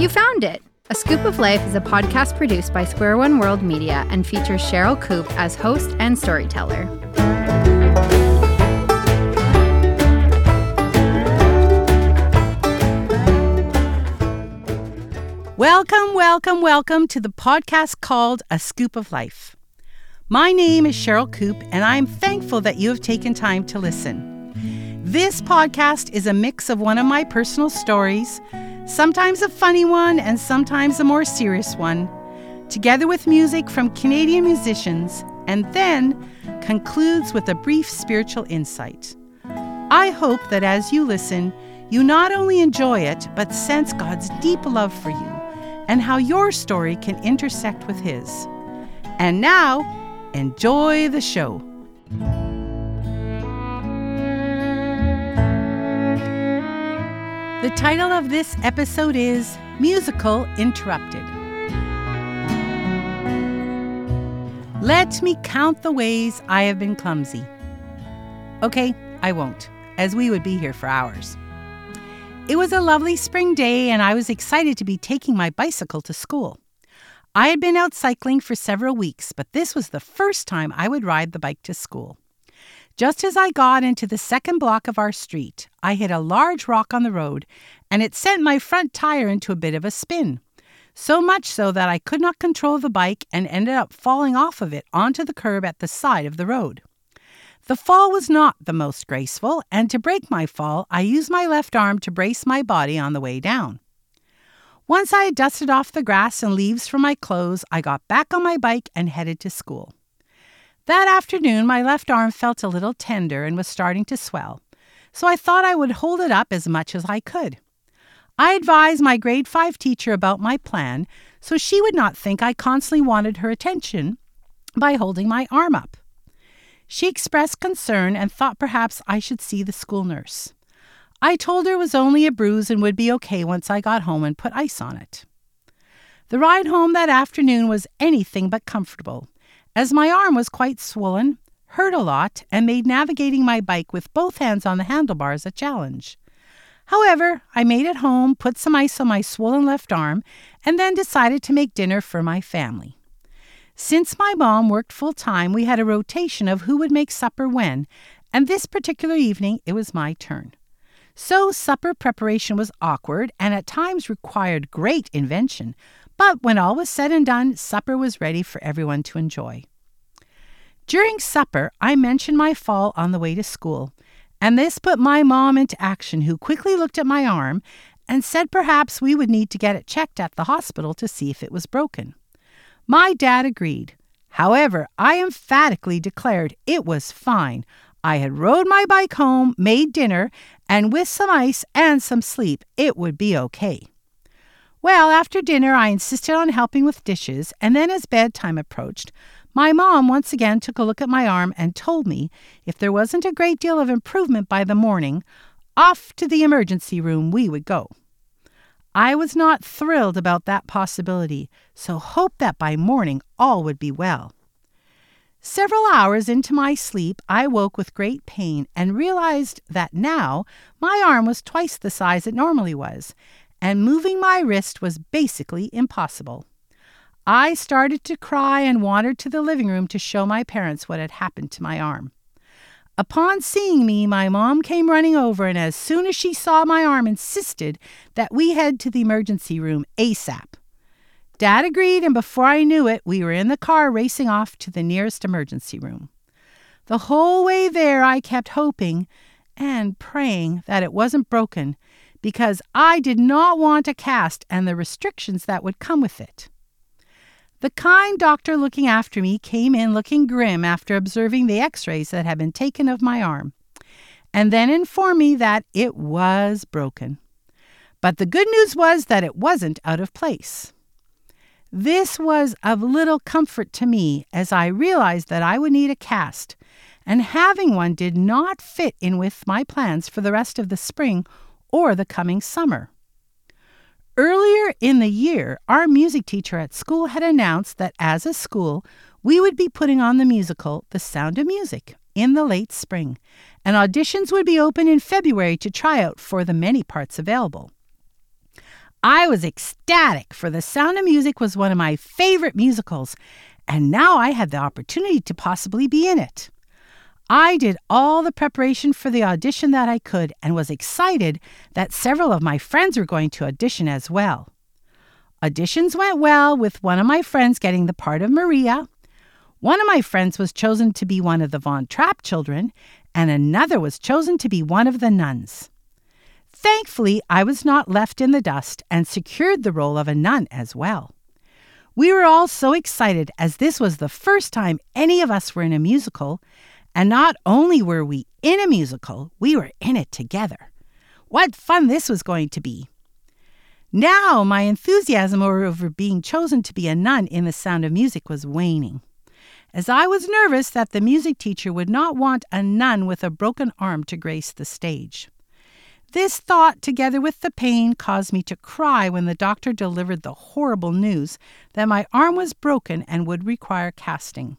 You found it! A Skoop of Life is a podcast produced by Square One World Media and features Sherryl Koop as host and storyteller. Welcome, welcome, welcome to the podcast called A Skoop of Life. My name is Sherryl Koop, and I'm thankful that you have taken time to listen. This podcast is a mix of one of my personal stories sometimes a funny one and sometimes a more serious one, together with music from Canadian musicians, and then concludes with a brief spiritual insight. I hope that as you listen, you not only enjoy it, but sense God's deep love for you and how your story can intersect with His. And now, enjoy the show. The title of this episode is Musical Interrupted. Let me count the ways I have been clumsy. Okay, I won't, as we would be here for hours. It was a lovely spring day, and I was excited to be taking my bicycle to school. I had been out cycling for several weeks, but this was the first time I would ride the bike to school. Just as I got into the second block of our street, I hit a large rock on the road, and it sent my front tire into a bit of a spin. So much so that I could not control the bike and ended up falling off of it onto the curb at the side of the road. The fall was not the most graceful, and to break my fall, I used my left arm to brace my body on the way down. Once I had dusted off the grass and leaves from my clothes, I got back on my bike and headed to school. That afternoon, my left arm felt a little tender and was starting to swell, so I thought I would hold it up as much as I could. I advised my grade 5 teacher about my plan so she would not think I constantly wanted her attention by holding my arm up. She expressed concern and thought perhaps I should see the school nurse. I told her it was only a bruise and would be okay once I got home and put ice on it. The ride home that afternoon was anything but comfortable as my arm was quite swollen, hurt a lot, and made navigating my bike with both hands on the handlebars a challenge. However, I made it home, put some ice on my swollen left arm, and then decided to make dinner for my family. Since my mom worked full time, we had a rotation of who would make supper when, and this particular evening it was my turn. So supper preparation was awkward and at times required great invention, but when all was said and done, supper was ready for everyone to enjoy. During supper, I mentioned my fall on the way to school, and this put my mom into action, who quickly looked at my arm and said perhaps we would need to get it checked at the hospital to see if it was broken. My dad agreed. However, I emphatically declared it was fine. I had rode my bike home, made dinner, and with some ice and some sleep, it would be okay. Well, after dinner, I insisted on helping with dishes, and then as bedtime approached, my mom once again took a look at my arm and told me if there wasn't a great deal of improvement by the morning, off to the emergency room we would go. I was not thrilled about that possibility, so hoped that by morning all would be well. Several hours into my sleep, I woke with great pain and realized that now my arm was twice the size it normally was, and moving my wrist was basically impossible. I started to cry and wandered to the living room to show my parents what had happened to my arm. Upon seeing me, my mom came running over, and as soon as she saw my arm, insisted that we head to the emergency room ASAP. Dad agreed, and before I knew it, we were in the car racing off to the nearest emergency room. The whole way there, I kept hoping and praying that it wasn't broken because I did not want a cast and the restrictions that would come with it. The kind doctor looking after me came in looking grim after observing the x rays that had been taken of my arm, and then informed me that it was broken. But the good news was that it wasn't out of place. This was of little comfort to me as I realized that I would need a cast, and having one did not fit in with my plans for the rest of the spring or the coming summer. Earlier in the year, our music teacher at school had announced that as a school, we would be putting on the musical The Sound of Music in the late spring, and auditions would be open in February to try out for the many parts available. I was ecstatic, for The Sound of Music was one of my favorite musicals, and now I had the opportunity to possibly be in it. I did all the preparation for the audition that I could and was excited that several of my friends were going to audition as well. Auditions went well, with one of my friends getting the part of Maria. One of my friends was chosen to be one of the Von Trapp children, and another was chosen to be one of the nuns. Thankfully, I was not left in the dust and secured the role of a nun as well. We were all so excited as this was the first time any of us were in a musical, and not only were we in a musical, we were in it together. What fun this was going to be! Now, my enthusiasm over being chosen to be a nun in The Sound of Music was waning, as I was nervous that the music teacher would not want a nun with a broken arm to grace the stage. This thought, together with the pain, caused me to cry when the doctor delivered the horrible news that my arm was broken and would require casting.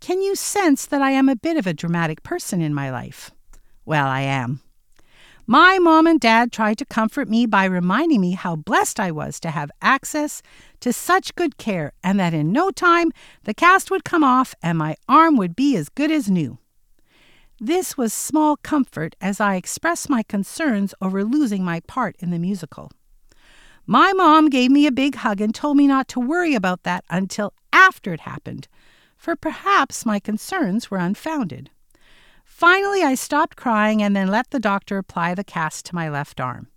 Can you sense that I am a bit of a dramatic person in my life? Well, I am. My mom and dad tried to comfort me by reminding me how blessed I was to have access to such good care and that in no time the cast would come off and my arm would be as good as new. This was small comfort as I expressed my concerns over losing my part in the musical. My mom gave me a big hug and told me not to worry about that until after it happened, for perhaps my concerns were unfounded. Finally, I stopped crying and then let the doctor apply the cast to my left arm.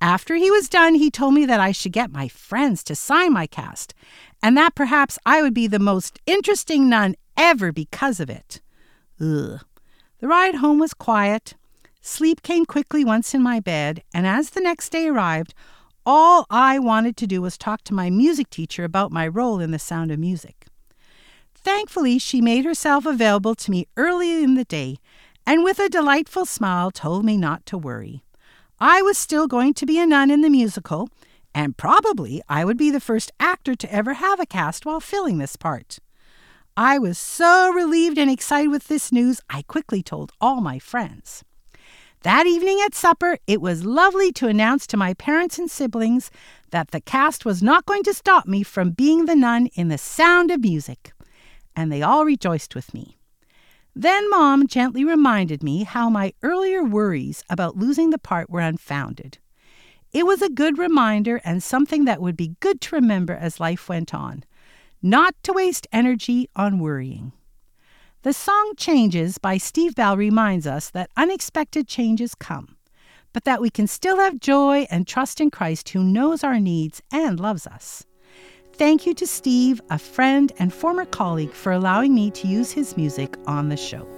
After he was done, he told me that I should get my friends to sign my cast, and that perhaps I would be the most interesting nun ever because of it. Ugh. The ride home was quiet. Sleep came quickly once in my bed, and as the next day arrived, all I wanted to do was talk to my music teacher about my role in the sound of music. Thankfully, she made herself available to me early in the day and with a delightful smile told me not to worry. I was still going to be a nun in the musical, and probably I would be the first actor to ever have a cast while filling this part. I was so relieved and excited with this news, I quickly told all my friends. That evening at supper, it was lovely to announce to my parents and siblings that the cast was not going to stop me from being the nun in the sound of music and they all rejoiced with me. Then Mom gently reminded me how my earlier worries about losing the part were unfounded. It was a good reminder and something that would be good to remember as life went on, not to waste energy on worrying. The song Changes by Steve Bell reminds us that unexpected changes come, but that we can still have joy and trust in Christ who knows our needs and loves us. Thank you to Steve, a friend and former colleague, for allowing me to use his music on the show.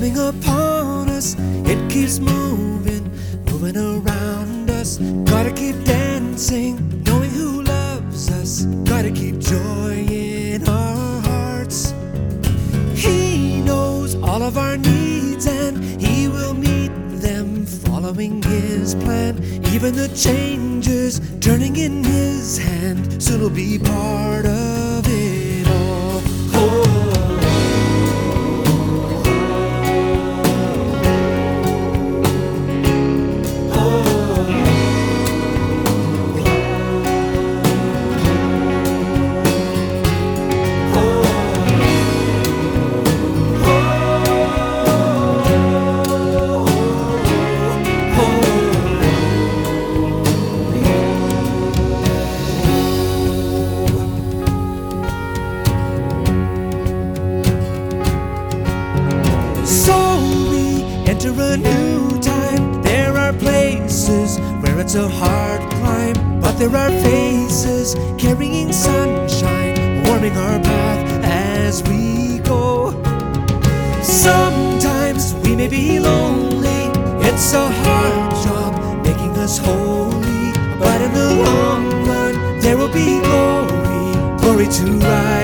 coming upon us. It keeps moving, moving around us. Gotta keep dancing, knowing who loves us. Gotta keep joy in our hearts. He knows all of our needs and He will meet them following His plan. Even the changes turning in His hand soon will be part of. It's a hard climb, but there are faces carrying sunshine, warming our path as we go. Sometimes we may be lonely, it's a hard job making us holy, but in the long run, there will be glory, glory to rival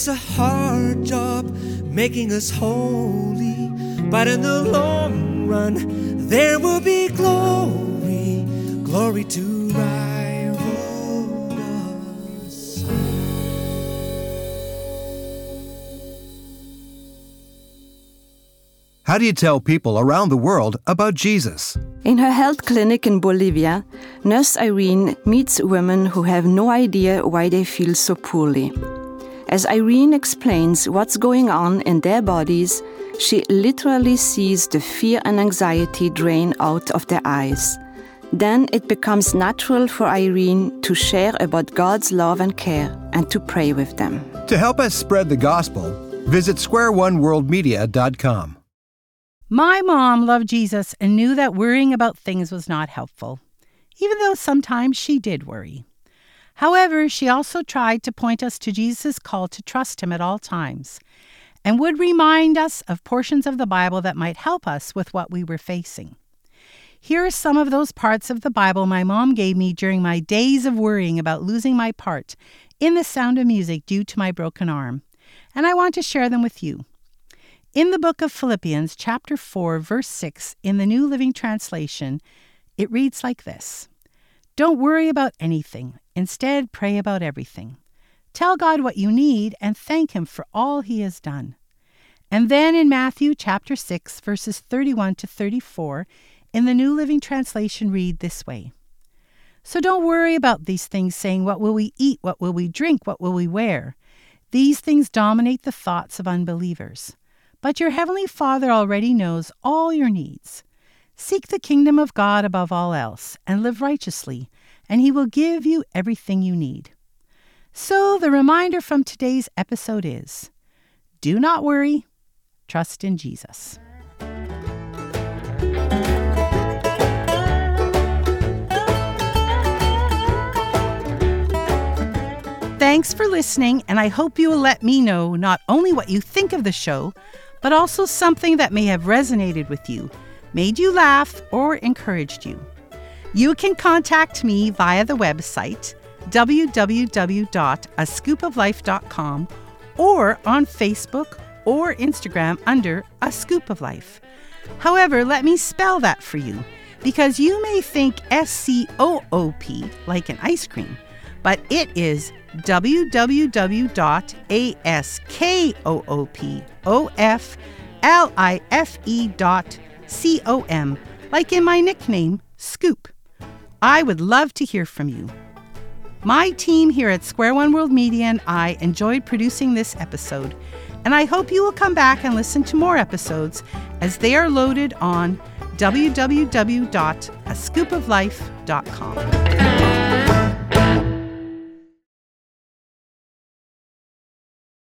It's a hard job making us holy. But in the long run, there will be glory, glory to rival the sun. How do you tell people around the world about Jesus? In her health clinic in Bolivia, Nurse Irene meets women who have no idea why they feel so poorly. As Irene explains what's going on in their bodies, she literally sees the fear and anxiety drain out of their eyes. Then it becomes natural for Irene to share about God's love and care and to pray with them. To help us spread the gospel, visit squareoneworldmedia.com. My mom loved Jesus and knew that worrying about things was not helpful, even though sometimes she did worry. However, she also tried to point us to Jesus' call to trust him at all times and would remind us of portions of the Bible that might help us with what we were facing. Here are some of those parts of the Bible my mom gave me during my days of worrying about losing my part in the sound of music due to my broken arm, and I want to share them with you. In the book of Philippians, chapter 4, verse 6, in the New Living Translation, it reads like this Don't worry about anything. Instead, pray about everything. Tell God what you need and thank Him for all He has done. And then in Matthew chapter 6, verses 31 to 34, in the New Living Translation, read this way So don't worry about these things, saying, What will we eat? What will we drink? What will we wear? These things dominate the thoughts of unbelievers. But your Heavenly Father already knows all your needs. Seek the kingdom of God above all else and live righteously, and He will give you everything you need. So, the reminder from today's episode is do not worry, trust in Jesus. Thanks for listening, and I hope you will let me know not only what you think of the show, but also something that may have resonated with you, made you laugh, or encouraged you. You can contact me via the website www.askoopoflife.com or on Facebook or Instagram under A Skoop of Life. However, let me spell that for you because you may think S C O O P like an ice cream, but it is www.askoopoflife.com, like in my nickname, Skoop. I would love to hear from you. My team here at Square One World Media and I enjoyed producing this episode, and I hope you will come back and listen to more episodes as they are loaded on www.askoopoflife.com.